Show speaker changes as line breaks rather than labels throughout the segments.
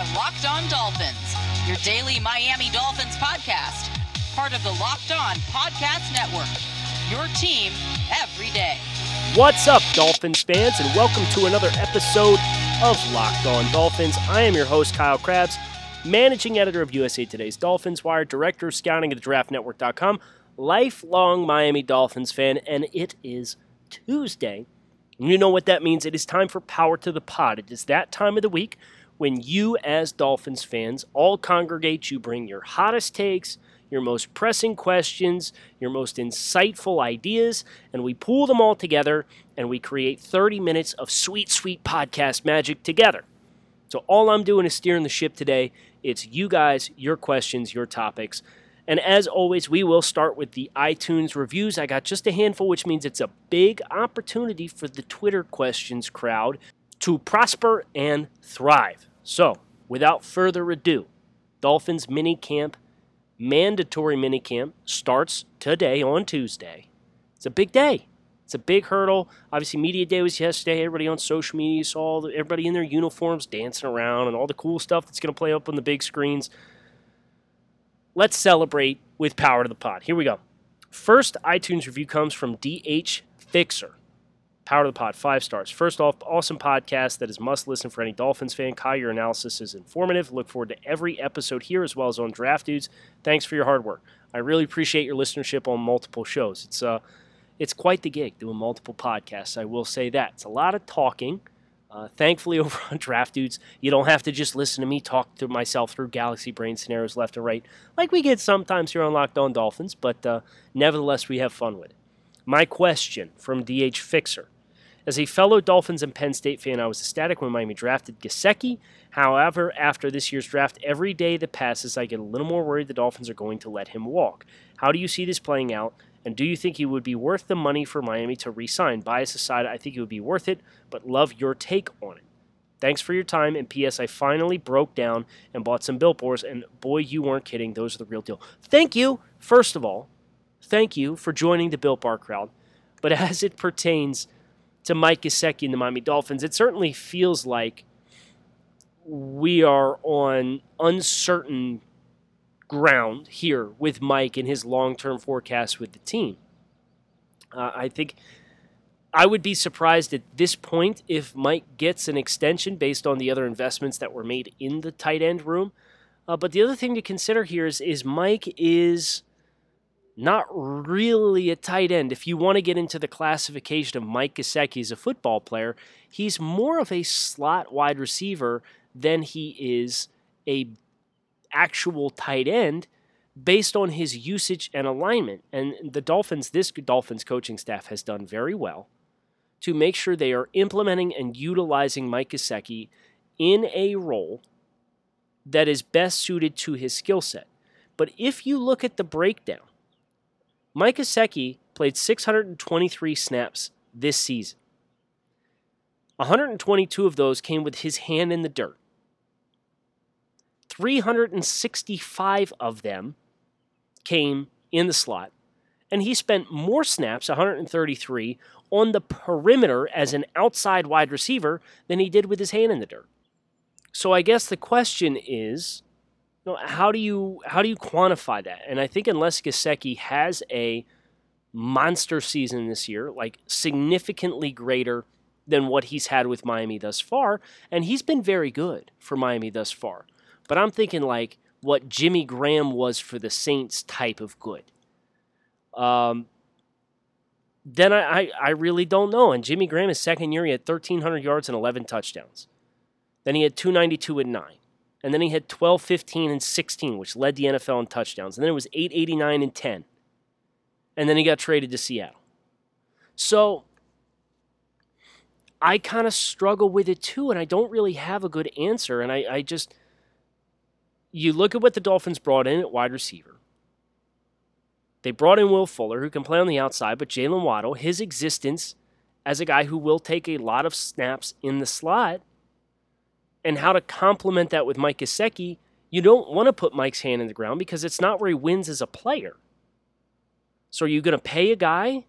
are Locked On Dolphins, your daily Miami Dolphins podcast, part of the Locked On Podcast Network. Your team every day.
What's up, Dolphins fans, and welcome to another episode of Locked On Dolphins. I am your host, Kyle Crabbs, managing editor of USA Today's Dolphins Wire, director of scouting at thedraftnetwork.com, lifelong Miami Dolphins fan, and it is Tuesday. You know what that means. It is time for Power to the Pod. It is that time of the week when you, as Dolphins fans, all congregate. You bring your hottest takes, your most pressing questions, your most insightful ideas, and we pool them all together and we create 30 minutes of sweet, sweet podcast magic together. So all I'm doing is steering the ship today. It's you guys, your questions, your topics. And as always, we will start with the iTunes reviews. I got just a handful, which means it's a big opportunity for the Twitter questions crowd to prosper and thrive. So, without further ado, Dolphins mini camp, mandatory mini camp starts today on Tuesday. It's a big day. It's a big hurdle. Obviously, media day was yesterday. Everybody on social media saw everybody in their uniforms dancing around and all the cool stuff that's going to play up on the big screens. Let's celebrate with Power to the Pod. Here we go. First iTunes review comes from DH Fixer. Power to the Pod, five stars. First off, awesome podcast that is must listen for any Dolphins fan. Kyle, your analysis is informative. Look forward to every episode here as well as on Draft Dudes. Thanks for your hard work. I really appreciate your listenership on multiple shows. It's uh, it's quite the gig doing multiple podcasts. I will say that it's a lot of talking. Uh, thankfully, over on Draft Dudes, you don't have to just listen to me talk to myself through galaxy brain scenarios left and right, like we get sometimes here on Locked On Dolphins. But uh, nevertheless, we have fun with it. My question from DH Fixer as a fellow Dolphins and Penn State fan, I was ecstatic when Miami drafted Gesicki. However, after this year's draft, every day that passes, I get a little more worried the Dolphins are going to let him walk. How do you see this playing out? And do you think he would be worth the money for Miami to re sign? Bias aside, I think it would be worth it, but love your take on it. Thanks for your time. And P.S. I finally broke down and bought some Built Bars, and boy, you weren't kidding. Those are the real deal. Thank you, first of all. Thank you for joining the Built Bar crowd. But as it pertains to Mike Gesicki and the Miami Dolphins, it certainly feels like we are on uncertain ground here with Mike and his long term forecast with the team. Uh, I think I would be surprised at this point if Mike gets an extension based on the other investments that were made in the tight end room. Uh, but the other thing to consider here is, is Mike is not really a tight end. If you want to get into the classification of Mike Gesicki as a football player, he's more of a slot wide receiver than he is a actual tight end based on his usage and alignment. And the Dolphins, this Dolphins coaching staff has done very well to make sure they are implementing and utilizing Mike Gesicki in a role that is best suited to his skill set. But if you look at the breakdown, Mike Gesicki played 623 snaps this season. 122 of those came with his hand in the dirt. 365 of them came in the slot. And he spent more snaps, 133, on the perimeter as an outside wide receiver than he did with his hand in the dirt. So I guess the question is how do you how do you quantify that? And I think unless Gesicki has a monster season this year, like significantly greater than what he's had with Miami thus far, and he's been very good for Miami thus far. But I'm thinking like what Jimmy Graham was for the Saints type of good. Um, then I, I, I really don't know. And Jimmy Graham, his second year, he had 1,300 yards and 11 touchdowns. Then he had 292 and 9. And then he had 12, 15, and 16, which led the NFL in touchdowns. And then it was 889 and 10. And then he got traded to Seattle. So I kind of struggle with it too, and I don't really have a good answer. And I, I just, you look at what the Dolphins brought in at wide receiver. They brought in Will Fuller, who can play on the outside, but Jaylen Waddle, his existence as a guy who will take a lot of snaps in the slot and how to complement that with Mike Gesicki, you don't want to put Mike's hand in the ground because it's not where he wins as a player. So are you going to pay a guy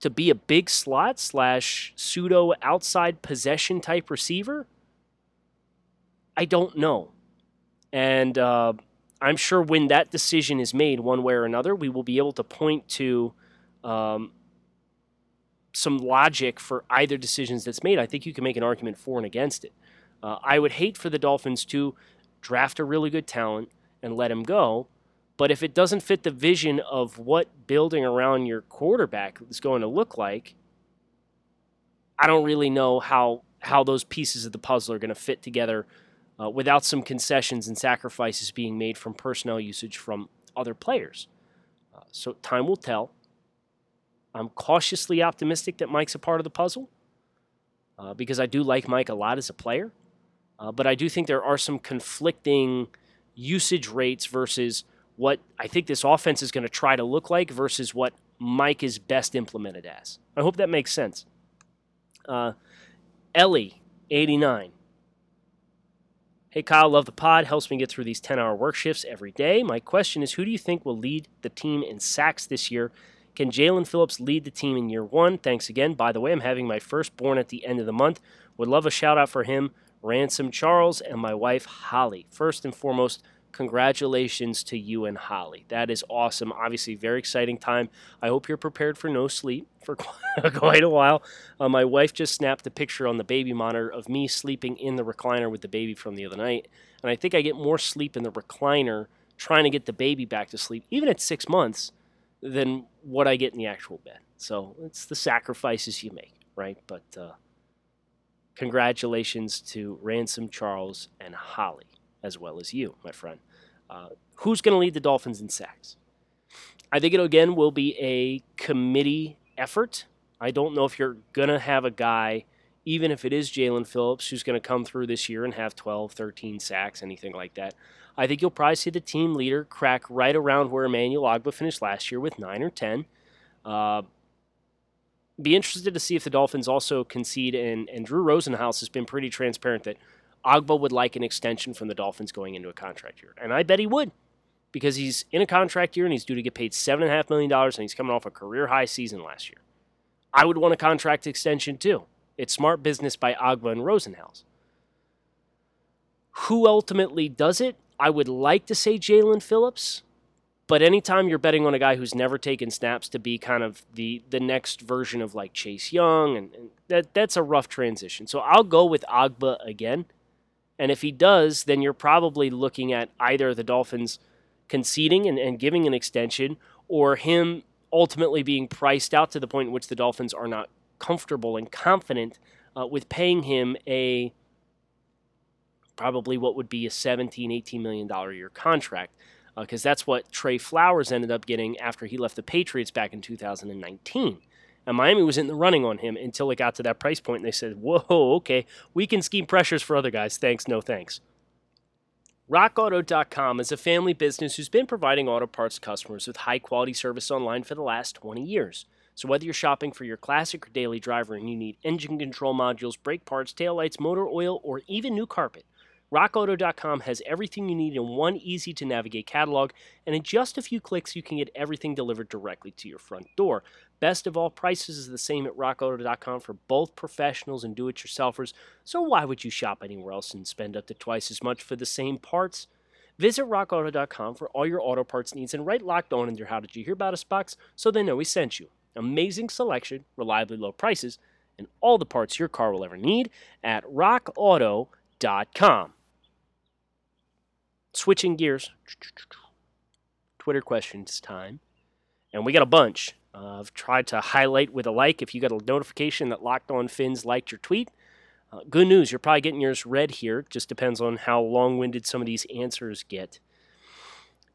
to be a big slot slash pseudo outside possession type receiver? I don't know. And uh, I'm sure when that decision is made, one way or another, we will be able to point to um, some logic for either decisions that's made. I think you can make an argument for and against it. Uh, I would hate for the Dolphins to draft a really good talent and let him go. But if it doesn't fit the vision of what building around your quarterback is going to look like, I don't really know how how those pieces of the puzzle are going to fit together uh, without some concessions and sacrifices being made from personnel usage from other players. Uh, so time will tell. I'm cautiously optimistic that Mike's a part of the puzzle uh, because I do like Mike a lot as a player. Uh, but I do think there are some conflicting usage rates versus what I think this offense is going to try to look like versus what Mike is best implemented as. I hope that makes sense. Uh, Ellie, 89. Hey, Kyle, love the pod. Helps me get through these 10 hour work shifts every day. My question is who do you think will lead the team in sacks this year? Can Jaelan Phillips lead the team in year one? Thanks again. By the way, I'm having my firstborn at the end of the month. Would love a shout out for him, Ransom Charles, and my wife, Holly. First and foremost, congratulations to you and Holly. That is awesome. Obviously, very exciting time. I hope you're prepared for no sleep for quite a while. Uh, my wife just snapped a picture on the baby monitor of me sleeping in the recliner with the baby from the other night. And I think I get more sleep in the recliner trying to get the baby back to sleep, even at six months, than what I get in the actual bed. So it's the sacrifices you make, right? But uh, congratulations to Ransom Charles and Holly as well as you, my friend. Uh, who's going to lead the Dolphins in sacks? I think it again will be a committee effort. I don't know if you're going to have a guy, even if it is Jaelan Phillips, who's going to come through this year and have 12, 13 sacks, anything like that. I think you'll probably see the team leader crack right around where Emmanuel Ogbah finished last year with 9 or 10. Uh, be interested to see if the Dolphins also concede, and, and Drew Rosenhaus has been pretty transparent that – Ogbah would like an extension from the Dolphins going into a contract year. And I bet he would because he's in a contract year and he's due to get paid $7.5 million and he's coming off a career high season last year. I would want a contract extension too. It's smart business by Ogbah and Rosenhaus. Who ultimately does it? I would like to say Jaelan Phillips, but anytime you're betting on a guy who's never taken snaps to be kind of the the next version of like Chase Young, and, and that that's a rough transition. So I'll go with Ogbah again. And if he does, then you're probably looking at either the Dolphins conceding and, and giving an extension or him ultimately being priced out to the point in which the Dolphins are not comfortable and confident uh, with paying him a probably what would be a 17 18 million dollar year contract because uh, that's what Trey Flowers ended up getting after he left the Patriots back in 2019 and Miami was in the running on him until it got to that price point, and they said, "Whoa, okay, we can scheme pressures for other guys. Thanks, no thanks." RockAuto.com is a family business who's been providing auto parts customers with high quality service online for the last 20 years. So, whether you're shopping for your classic or daily driver and you need engine control modules, brake parts, taillights, motor oil, or even new carpet, RockAuto.com has everything you need in one easy to navigate catalog, and in just a few clicks, you can get everything delivered directly to your front door. Best of all, prices is the same at rockauto.com for both professionals and do it yourselfers, so why would you shop anywhere else and spend up to twice as much for the same parts? Visit rockauto.com for all your auto parts needs and write locked on in your How Did You Hear About Us box so they know we sent you. Amazing selection, reliably low prices, and all the parts your car will ever need at rockauto.com. Switching gears, Twitter questions time. And we got a bunch. Uh, I've tried to highlight with a like if you got a notification that Locked On Fins liked your tweet. Uh, good news, you're probably getting yours read here. Just depends on how long winded some of these answers get.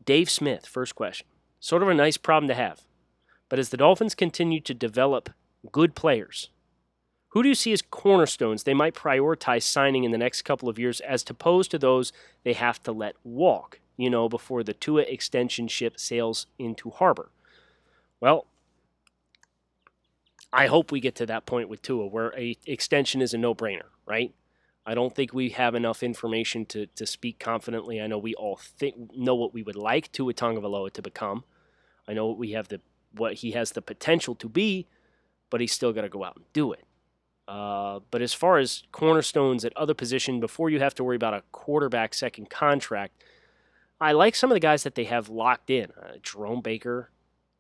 Dave Smith, first question. Sort of a nice problem to have. But as the Dolphins continue to develop good players, who do you see as cornerstones they might prioritize signing in the next couple of years as opposed to those they have to let walk, you know, before the Tua extension ship sails into harbor? Well, I hope we get to that point with Tua where a extension is a no-brainer, right? I don't think we have enough information to, to speak confidently. I know we all think know what we would like Tua Tagovailoa to become. I know what we have the what he has the potential to be, but he's still got to go out and do it. Uh, but as far as cornerstones at other position, before you have to worry about a quarterback second contract, I like some of the guys that they have locked in. Uh, Jerome Baker,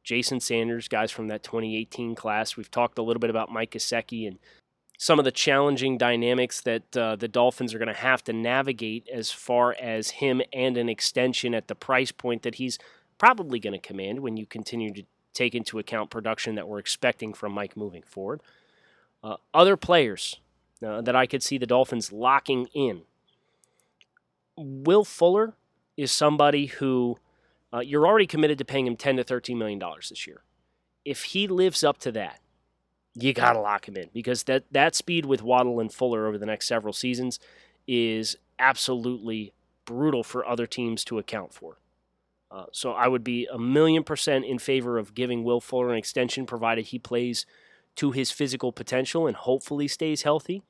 Jason Sanders, guys from that 2018 class. We've talked a little bit about Mike Gesicki and some of the challenging dynamics that uh, the Dolphins are going to have to navigate as far as him and an extension at the price point that he's probably going to command when you continue to take into account production that we're expecting from Mike moving forward. Uh, other players uh, that I could see the Dolphins locking in. Will Fuller is somebody who uh, you're already committed to paying him 10 to 13 million dollars this year. If he lives up to that, you got to lock him in because that that speed with Waddle and Fuller over the next several seasons is absolutely brutal for other teams to account for. Uh, so I would be a million percent in favor of giving Will Fuller an extension, provided he plays to his physical potential and hopefully stays healthy.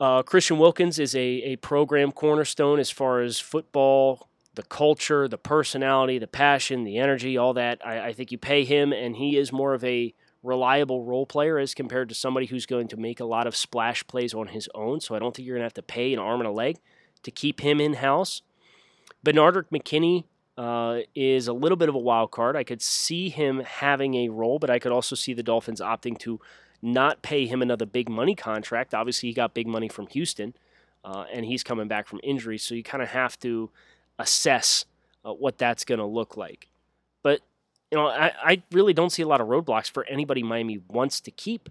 Uh, Christian Wilkins is a, a program cornerstone as far as football, the culture, the personality, the passion, the energy, all that. I, I think you pay him, and he is more of a reliable role player as compared to somebody who's going to make a lot of splash plays on his own. So I don't think you're going to have to pay an arm and a leg to keep him in house. Benardrick McKinney uh, is a little bit of a wild card. I could see him having a role, but I could also see the Dolphins opting to not pay him another big money contract. Obviously, he got big money from Houston, uh, and he's coming back from injury, so you kind of have to assess uh, what that's going to look like. But you know, I, I, really don't see a lot of roadblocks for anybody Miami wants to keep.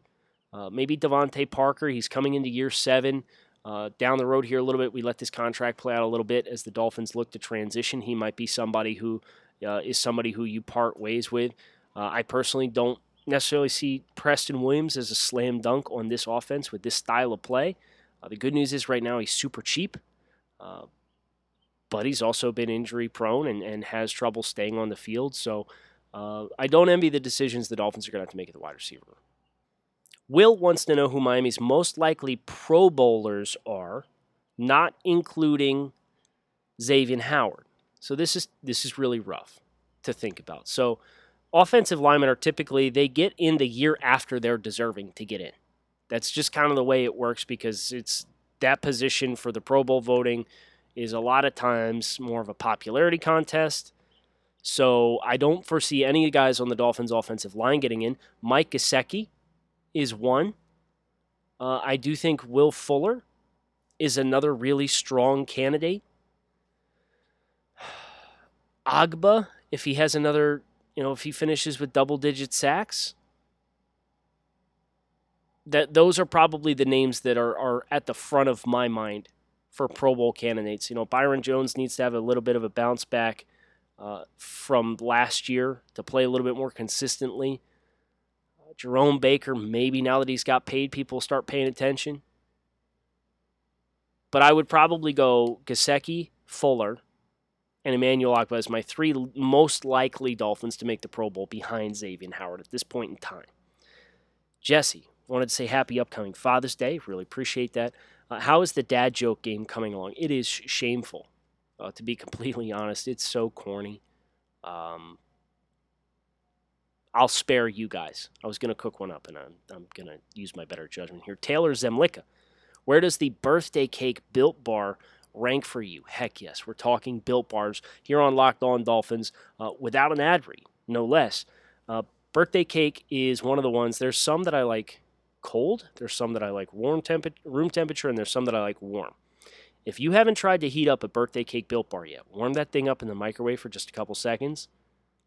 Uh, maybe DeVante Parker. He's coming into year seven. Uh, down the road here a little bit, we let this contract play out a little bit as the Dolphins look to transition. He might be somebody who uh, is somebody who you part ways with. Uh, I personally don't necessarily see Preston Williams as a slam dunk on this offense with this style of play. Uh, the good news is right now he's super cheap, uh, but he's also been injury prone and, and has trouble staying on the field. So uh, I don't envy the decisions the Dolphins are going to have to make at the wide receiver. Will wants to know who Miami's most likely Pro Bowlers are, not including Xavier Howard. So this is this is really rough to think about. So offensive linemen are typically they get in the year after they're deserving to get in. That's just kind of the way it works because it's that position for the Pro Bowl voting is a lot of times more of a popularity contest. So I don't foresee any of the guys on the Dolphins offensive line getting in. Mike Gesicki is one. Uh, I do think Will Fuller is another really strong candidate. Ogbah, if he has another, you know, if he finishes with double digit sacks, that those are probably the names that are, are at the front of my mind for Pro Bowl candidates. You know, Byron Jones needs to have a little bit of a bounce back uh, from last year to play a little bit more consistently. Jerome Baker, maybe now that he's got paid, people start paying attention. But I would probably go Gesicki, Fuller, and Emmanuel Ogbah as my three most likely Dolphins to make the Pro Bowl behind Xavier Howard at this point in time. Jesse, wanted to say happy upcoming Father's Day. Really appreciate that. Uh, how is the dad joke game coming along? It is shameful, uh, to be completely honest. It's so corny. Um, I'll spare you guys. I was going to cook one up, and I'm, I'm going to use my better judgment here. Taylor Zemlicka, where does the birthday cake built bar rank for you? Heck yes, we're talking built bars here on Locked On Dolphins uh, without an ad read, no less. Uh, birthday cake is one of the ones. There's some that I like cold. There's some that I like warm temp- room temperature, and there's some that I like warm. If you haven't tried to heat up a birthday cake built bar yet, warm that thing up in the microwave for just a couple seconds.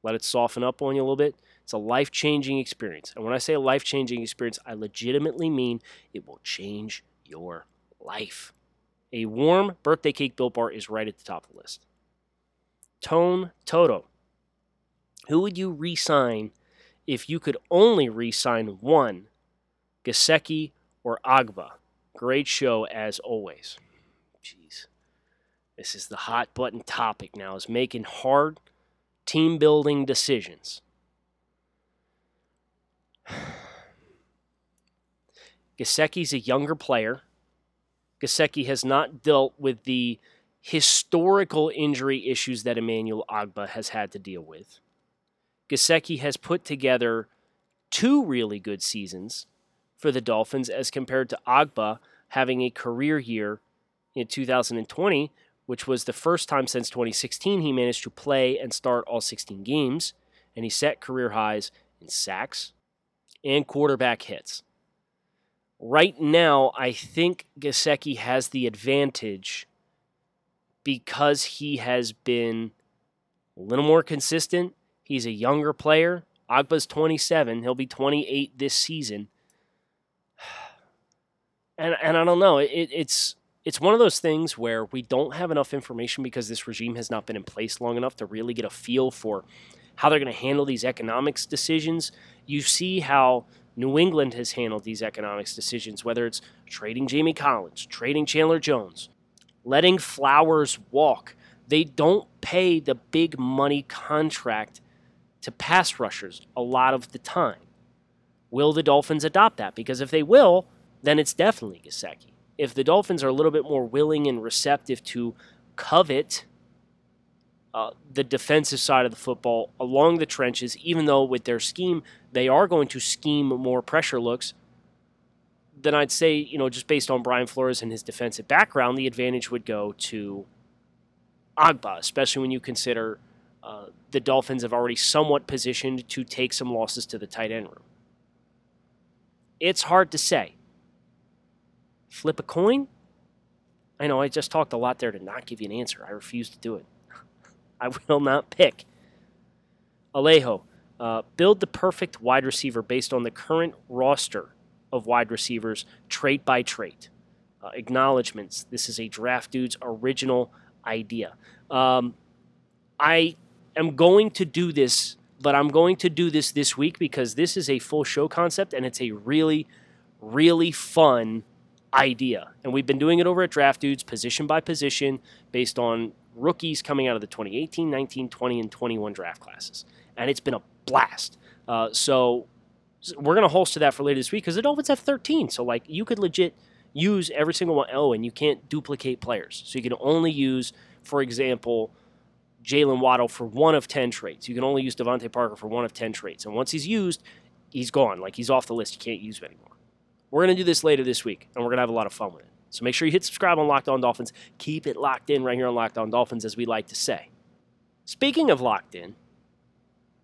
Let it soften up on you a little bit. It's a life changing experience. And when I say life changing experience, I legitimately mean it will change your life. A warm birthday cake built bar is right at the top of the list. Tone Toto. Who would you re sign if you could only re sign one, Gesicki or Ogbah? Great show as always. Jeez. This is the hot button topic now, is making hard team building decisions. Gesicki's a younger player. Gesicki has not dealt with the historical injury issues that Emmanuel Ogbah has had to deal with. Gesicki has put together two really good seasons for the Dolphins as compared to Ogbah having a career year in 2020 which was the first time since 2016 he managed to play and start all 16 games, and he set career highs in sacks and quarterback hits. Right now, I think Gesicki has the advantage because he has been a little more consistent. He's a younger player. Ogbah's 27. He'll be 28 this season. And and I don't know. It, it's it's one of those things where we don't have enough information because this regime has not been in place long enough to really get a feel for how they're going to handle these economics decisions. You see how New England has handled these economics decisions, whether it's trading Jamie Collins, trading Chandler Jones, letting Flowers walk. They don't pay the big money contract to pass rushers a lot of the time. Will the Dolphins adopt that? Because if they will, then it's definitely Gesicki. If the Dolphins are a little bit more willing and receptive to covet uh, the defensive side of the football along the trenches, even though with their scheme they are going to scheme more pressure looks, then I'd say, you know, just based on Brian Flores and his defensive background, the advantage would go to Ogbah, especially when you consider uh, the Dolphins have already somewhat positioned to take some losses to the tight end room. It's hard to say. Flip a coin? I know I just talked a lot there to not give you an answer. I refuse to do it. I will not pick. Alejo, uh, build the perfect wide receiver based on the current roster of wide receivers, trait by trait. Uh, acknowledgments. This is a draft dude's original idea. Um, I am going to do this, but I'm going to do this this week because this is a full show concept and it's a really, really fun idea. And we've been doing it over at Draft Dudes, position by position, based on rookies coming out of the 2018, 19, 20, and 21 draft classes. And it's been a blast. Uh, so we're going to holster that for later this week because the Dolphins have 13. So, like, you could legit use every single one. Oh, and you can't duplicate players. So you can only use, for example, Jaylen Waddle for one of 10 traits. You can only use DeVante Parker for one of 10 traits. And once he's used, he's gone. Like, he's off the list. You can't use him anymore. We're going to do this later this week, and we're going to have a lot of fun with it. So make sure you hit subscribe on Locked On Dolphins. Keep it locked in right here on Locked On Dolphins, as we like to say. Speaking of locked in,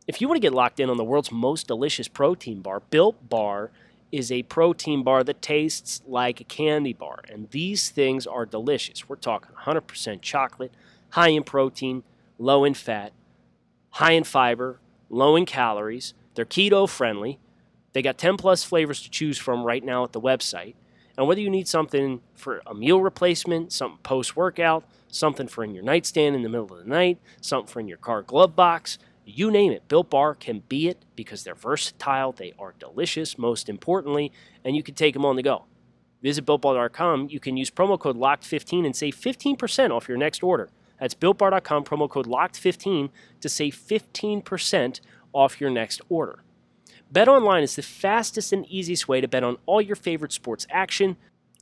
if you want to get locked in on the world's most delicious protein bar, Built Bar is a protein bar that tastes like a candy bar. And these things are delicious. We're talking 100% chocolate, high in protein, low in fat, high in fiber, low in calories. They're keto friendly. They got 10 plus flavors to choose from right now at the website. And whether you need something for a meal replacement, something post workout, something for in your nightstand in the middle of the night, something for in your car glove box, you name it, Built Bar can be it because they're versatile, they are delicious, most importantly, and you can take them on the go. Visit BuiltBar.com. You can use promo code LOCKED15 and save 15% off your next order. That's BuiltBar.com, promo code LOCKED15 to save 15% off your next order. BetOnline is the fastest and easiest way to bet on all your favorite sports action.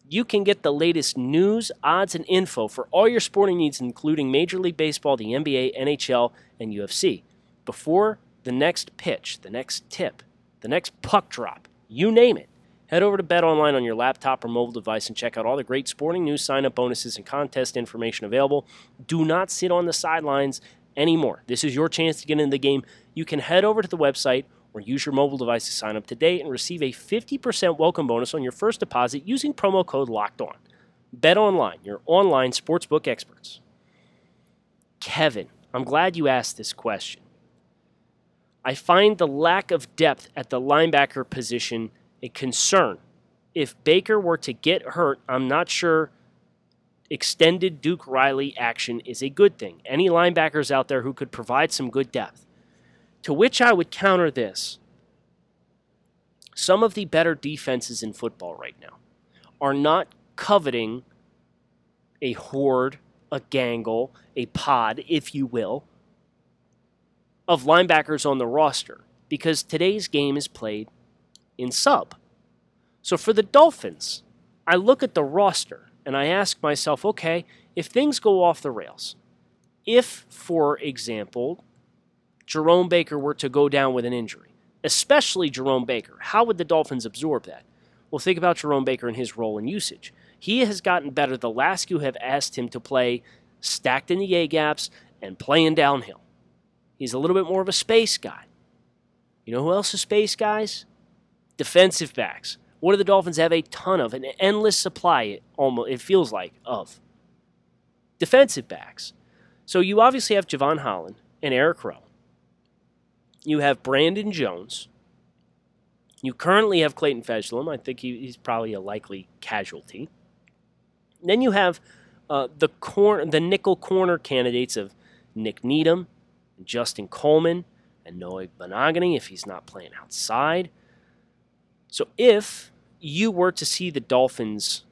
You can get the latest news, odds, and info for all your sporting needs, including Major League Baseball, the NBA, NHL, and UFC. Before the next pitch, the next tip, the next puck drop, you name it. Head over to BetOnline on your laptop or mobile device and check out all the great sporting news, sign up bonuses, and contest information available. Do not sit on the sidelines anymore. This is your chance to get into the game. You can head over to the website or use your mobile device to sign up today and receive a 50% welcome bonus on your first deposit using promo code Locked On. Bet online, your online sportsbook experts. Kevin, I'm glad you asked this question. I find the lack of depth at the linebacker position a concern. If Baker were to get hurt, I'm not sure extended Duke Riley action is a good thing. Any linebackers out there who could provide some good depth? To which I would counter this some of the better defenses in football right now are not coveting a horde, a gangle, a pod, if you will, of linebackers on the roster because today's game is played in sub. So for the Dolphins, I look at the roster and I ask myself, okay, if things go off the rails, if, for example, Jerome Baker were to go down with an injury, especially Jerome Baker, how would the Dolphins absorb that? Well, think about Jerome Baker and his role and usage. He has gotten better the last you have asked him to play stacked in the A gaps, and playing downhill. He's a little bit more of a space guy. You know who else is space guys? Defensive backs. What do the Dolphins have a ton of? An endless supply, it almost it feels like, of defensive backs. So you obviously have Jevon Holland and Eric Rowe. You have Brandon Jones. You currently have Clayton Fejedelem. I think he, he's probably a likely casualty. Then you have uh, the corner, the nickel corner candidates of Nick Needham, Justin Coleman, and Noah Igbinoghene if he's not playing outside. So if you were to see the Dolphins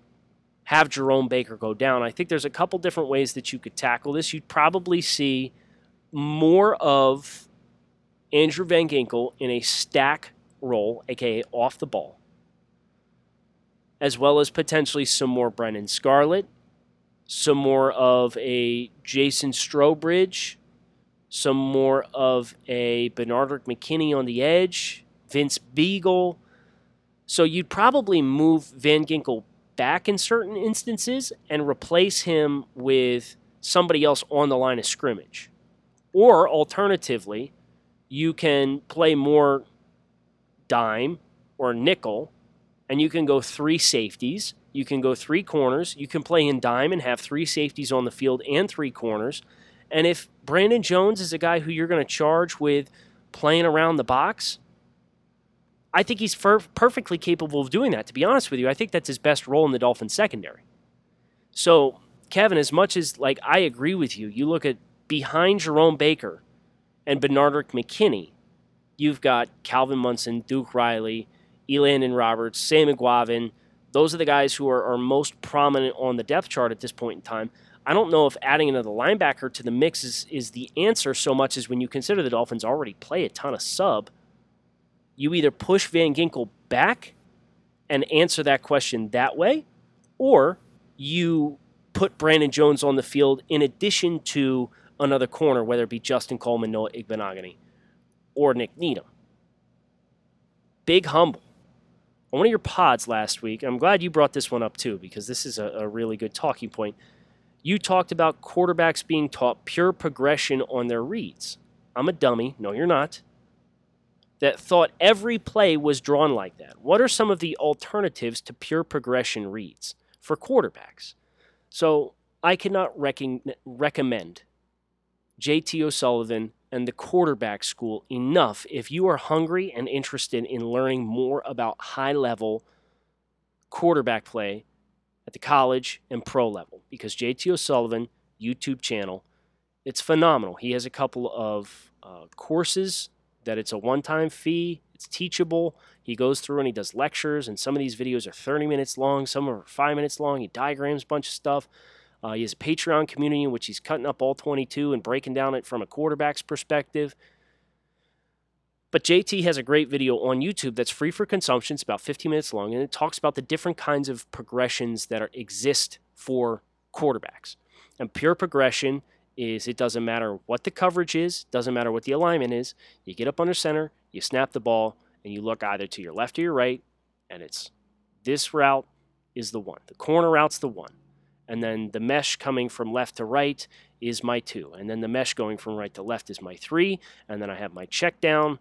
have Jerome Baker go down, I think there's a couple different ways that you could tackle this. You'd probably see more of Andrew Van Ginkel in a stack role, aka off the ball, as well as potentially some more Brennan Scarlett, some more of a Jason Strowbridge, some more of a Benardrick McKinney on the edge, Vince Biegel. So you'd probably move Van Ginkel back in certain instances and replace him with somebody else on the line of scrimmage. Or alternatively, you can play more dime or nickel and you can go three safeties. You can go three corners. You can play in dime and have three safeties on the field and three corners. And if Brandon Jones is a guy who you're going to charge with playing around the box, I think he's fer- perfectly capable of doing that. To be honest with you, I think that's his best role in the Dolphins secondary. So, Kevin, as much as like I agree with you, you look at behind Jerome Baker and Benardrick McKinney, you've got Calvin Munson, Duke Riley, Elandon Roberts, Sam Eguavoen. Those are the guys who are, are most prominent on the depth chart at this point in time. I don't know if adding another linebacker to the mix is, is the answer so much as when you consider the Dolphins already play a ton of sub, you either push Van Ginkel back and answer that question that way, or you put Brandon Jones on the field in addition to another corner, whether it be Justin Coleman, Noah Igbinoghene, or Nick Needham. Big humble. On one of your pods last week, I'm glad you brought this one up too, because this is a, a really good talking point you talked about quarterbacks being taught pure progression on their reads. I'm a dummy. No, you're not. That thought every play was drawn like that. What are some of the alternatives to pure progression reads for quarterbacks? So I cannot recommend JT O'Sullivan and the quarterback school enough if you are hungry and interested in learning more about high level quarterback play at the college and pro level because JT O'Sullivan YouTube channel, it's phenomenal. He has a couple of uh, courses that it's a one-time fee. It's teachable. He goes through and he does lectures, and some of these videos are 30 minutes long, some are five minutes long. He diagrams a bunch of stuff. Uh, he has a Patreon community in which he's cutting up all 22 and breaking down it from a quarterback's perspective. But JT has a great video on YouTube that's free for consumption. It's about 15 minutes long, and it talks about the different kinds of progressions that are, exist for quarterbacks. And pure progression is it doesn't matter what the coverage is, doesn't matter what the alignment is. You get up under center, you snap the ball, and you look either to your left or your right, and it's this route is the one. The corner route's the one. And then the mesh coming from left to right is my two. And then the mesh going from right to left is my three. And then I have my check down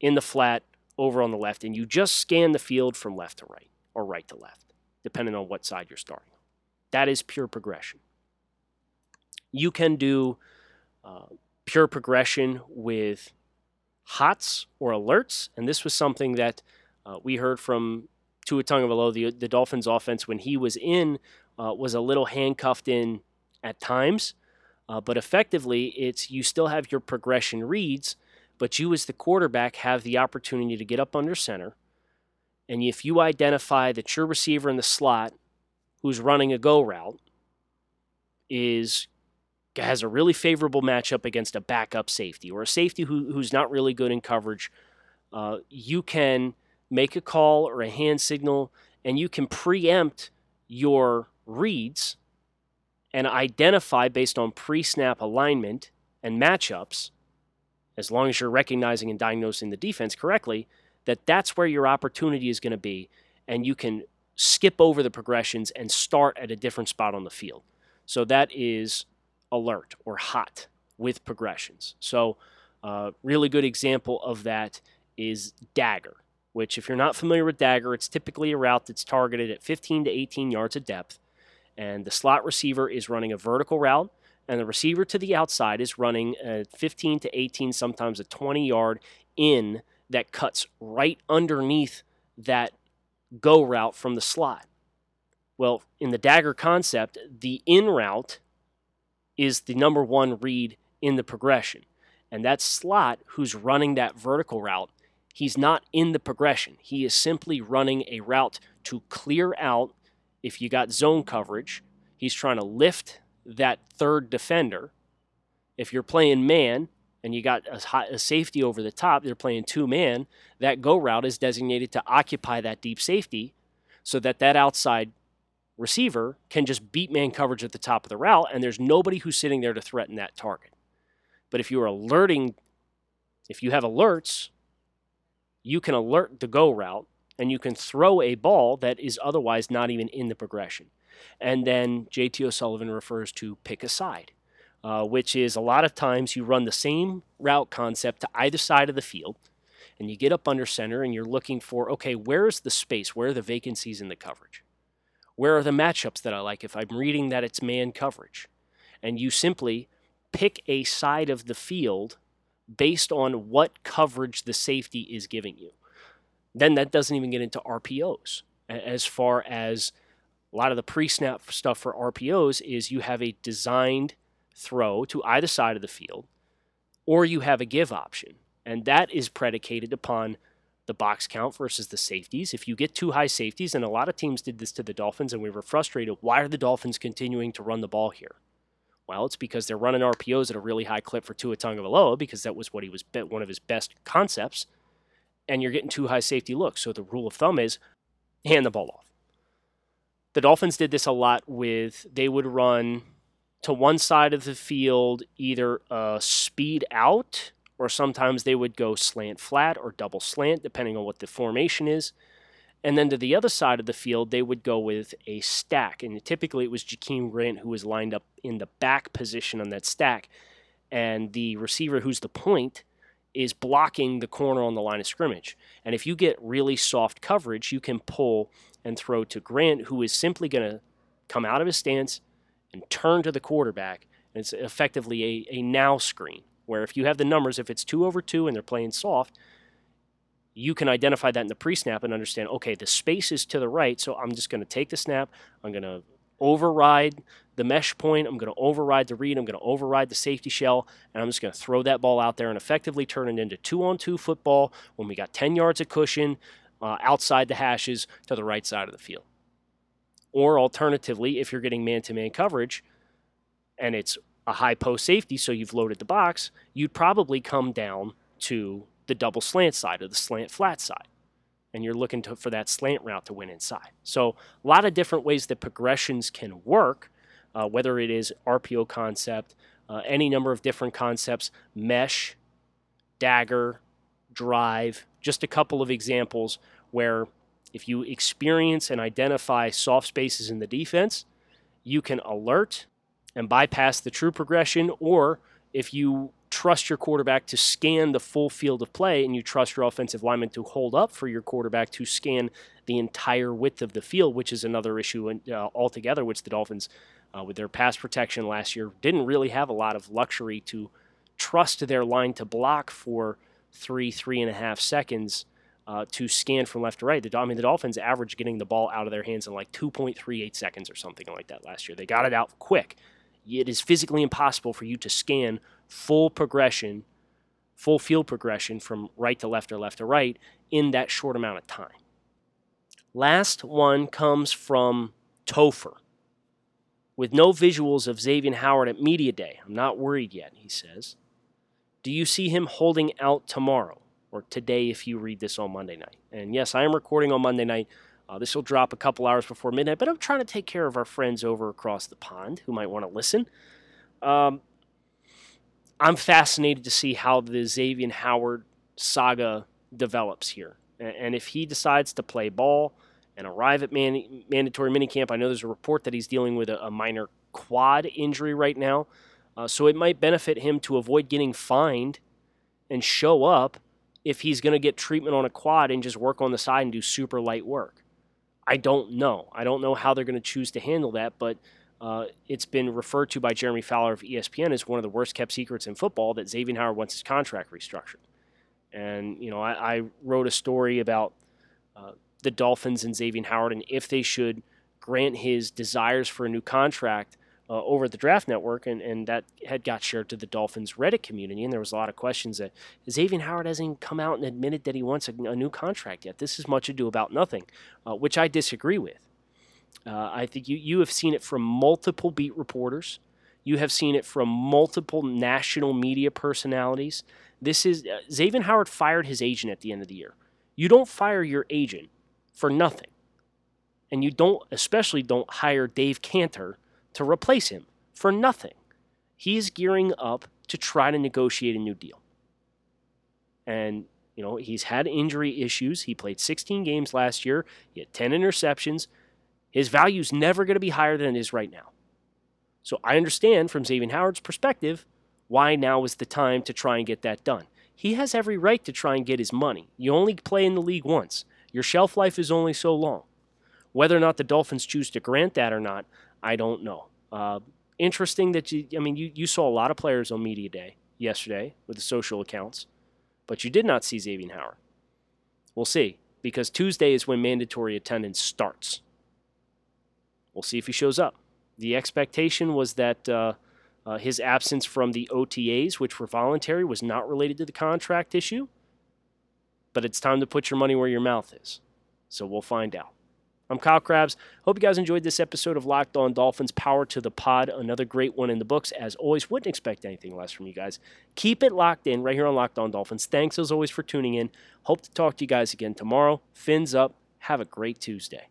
in the flat over on the left, and you just scan the field from left to right or right to left, depending on what side you're starting. That is pure progression. You can do uh, pure progression with hots or alerts, and this was something that uh, we heard from Tua Tagovailoa, the, the Dolphins' offense, when he was in, uh, was a little handcuffed in at times. Uh, but effectively, it's you still have your progression reads, but you, as the quarterback, have the opportunity to get up under center. And if you identify that your receiver in the slot who's running a go route is has a really favorable matchup against a backup safety or a safety who, who's not really good in coverage, uh, you can make a call or a hand signal and you can preempt your reads and identify based on pre snap alignment and matchups as long as you're recognizing and diagnosing the defense correctly, that that's where your opportunity is going to be, and you can skip over the progressions and start at a different spot on the field. So that is alert or hot with progressions. So, uh, really good example of that is Dagger, which, if you're not familiar with Dagger, it's typically a route that's targeted at 15 to 18 yards of depth. And the slot receiver is running a vertical route, and the receiver to the outside is running a 15 to 18, sometimes a 20 yard in that cuts right underneath that go route from the slot. Well, in the dagger concept, the in route is the number one read in the progression. And that slot who's running that vertical route, he's not in the progression. He is simply running a route to clear out if you got zone coverage. He's trying to lift that third defender. If you're playing man and you got a, a safety over the top, they're playing two man, that go route is designated to occupy that deep safety so that that outside receiver can just beat man coverage at the top of the route, and there's nobody who's sitting there to threaten that target. But if you are alerting, if you have alerts, you can alert the go route and you can throw a ball that is otherwise not even in the progression. And then JT O'Sullivan refers to pick a side, uh, which is a lot of times you run the same route concept to either side of the field and you get up under center and you're looking for okay, where's the space? Where are the vacancies in the coverage? Where are the matchups that I like if I'm reading that it's man coverage? And you simply pick a side of the field based on what coverage the safety is giving you. Then that doesn't even get into RPOs. As far as a lot of the pre snap stuff for RPOs is you have a designed throw to either side of the field, or you have a give option. And that is predicated upon the box count versus the safeties. If you get two high safeties, and a lot of teams did this to the Dolphins, and we were frustrated, why are the Dolphins continuing to run the ball here? Well, it's because they're running RPOs at a really high clip for Tua Tagovailoa because that was what he was one of his best concepts, and you're getting two high safety looks. So the rule of thumb is hand the ball off. The Dolphins did this a lot with they would run to one side of the field either a speed out or sometimes they would go slant flat or double slant, depending on what the formation is. And then to the other side of the field, they would go with a stack. And typically it was Jakeem Grant who was lined up in the back position on that stack. And the receiver who's the point is blocking the corner on the line of scrimmage. And if you get really soft coverage, you can pull and throw to Grant, who is simply going to come out of his stance and turn to the quarterback. And it's effectively a, a now screen where if you have the numbers, if it's two over two and they're playing soft, you can identify that in the pre snap and understand, okay, the space is to the right, so I'm just going to take the snap, I'm going to override the mesh point, I'm going to override the read, I'm going to override the safety shell, and I'm just going to throw that ball out there and effectively turn it into two on two football when we got 10 yards of cushion uh, outside the hashes to the right side of the field. Or alternatively, if you're getting man to man coverage and it's a high post safety, so you've loaded the box, you'd probably come down to the double slant side or the slant flat side. And you're looking to, for that slant route to win inside. So, a lot of different ways that progressions can work, uh, whether it is RPO concept, uh, any number of different concepts, mesh, dagger, drive, just a couple of examples where if you experience and identify soft spaces in the defense, you can alert and bypass the true progression, or if you trust your quarterback to scan the full field of play and you trust your offensive lineman to hold up for your quarterback to scan the entire width of the field, which is another issue uh, altogether, which the Dolphins, uh, with their pass protection last year, didn't really have a lot of luxury to trust their line to block for three, three and a half seconds. Uh, to scan from left to right. The, I mean, the Dolphins averaged getting the ball out of their hands in like 2.38 seconds or something like that last year. They got it out quick it is physically impossible for you to scan full progression, full field progression from right to left or left to right in that short amount of time. Last one comes from Topher. With no visuals of Xavier Howard at Media Day, I'm not worried yet, he says. Do you see him holding out tomorrow or today if you read this on Monday night? And yes, I am recording on Monday night. Uh, this will drop a couple hours before midnight, but I'm trying to take care of our friends over across the pond who might want to listen. Um, I'm fascinated to see how the Xavier Howard saga develops here. And if he decides to play ball and arrive at man- mandatory minicamp, I know there's a report that he's dealing with a, a minor quad injury right now. Uh, so it might benefit him to avoid getting fined and show up if he's going to get treatment on a quad and just work on the side and do super light work. I don't know. I don't know how they're going to choose to handle that, but uh, it's been referred to by Jeremy Fowler of ESPN as one of the worst kept secrets in football that Xavien Howard wants his contract restructured. And, you know, I, I wrote a story about uh, the Dolphins and Xavien Howard and if they should grant his desires for a new contract uh, over the draft network, and, and that had got shared to the Dolphins Reddit community. And there was a lot of questions that Xavien Howard hasn't come out and admitted that he wants a, a new contract yet. This is much ado about nothing, uh, which I disagree with. Uh, I think you, you have seen it from multiple beat reporters. You have seen it from multiple national media personalities. This is uh, Xavien Howard fired his agent at the end of the year. You don't fire your agent for nothing. And you don't, especially don't hire Dave Canter to replace him for nothing. He's gearing up to try to negotiate a new deal. And, you know, he's had injury issues. He played 16 games last year, he had 10 interceptions. His value is never going to be higher than it is right now. So I understand from Xavien Howard's perspective why now is the time to try and get that done. He has every right to try and get his money. You only play in the league once. Your shelf life is only so long. Whether or not the Dolphins choose to grant that or not, I don't know. Uh, interesting that you, I mean, you, you saw a lot of players on Media Day yesterday with the social accounts, but you did not see Xavien Howard. We'll see, because Tuesday is when mandatory attendance starts. We'll see if he shows up. The expectation was that uh, uh, his absence from the OTAs, which were voluntary, was not related to the contract issue. But it's time to put your money where your mouth is. So we'll find out. I'm Kyle Crabbs. Hope you guys enjoyed this episode of Locked On Dolphins. Power to the pod. Another great one in the books. As always, wouldn't expect anything less from you guys. Keep it locked in right here on Locked On Dolphins. Thanks as always for tuning in. Hope to talk to you guys again tomorrow. Fins up. Have a great Tuesday.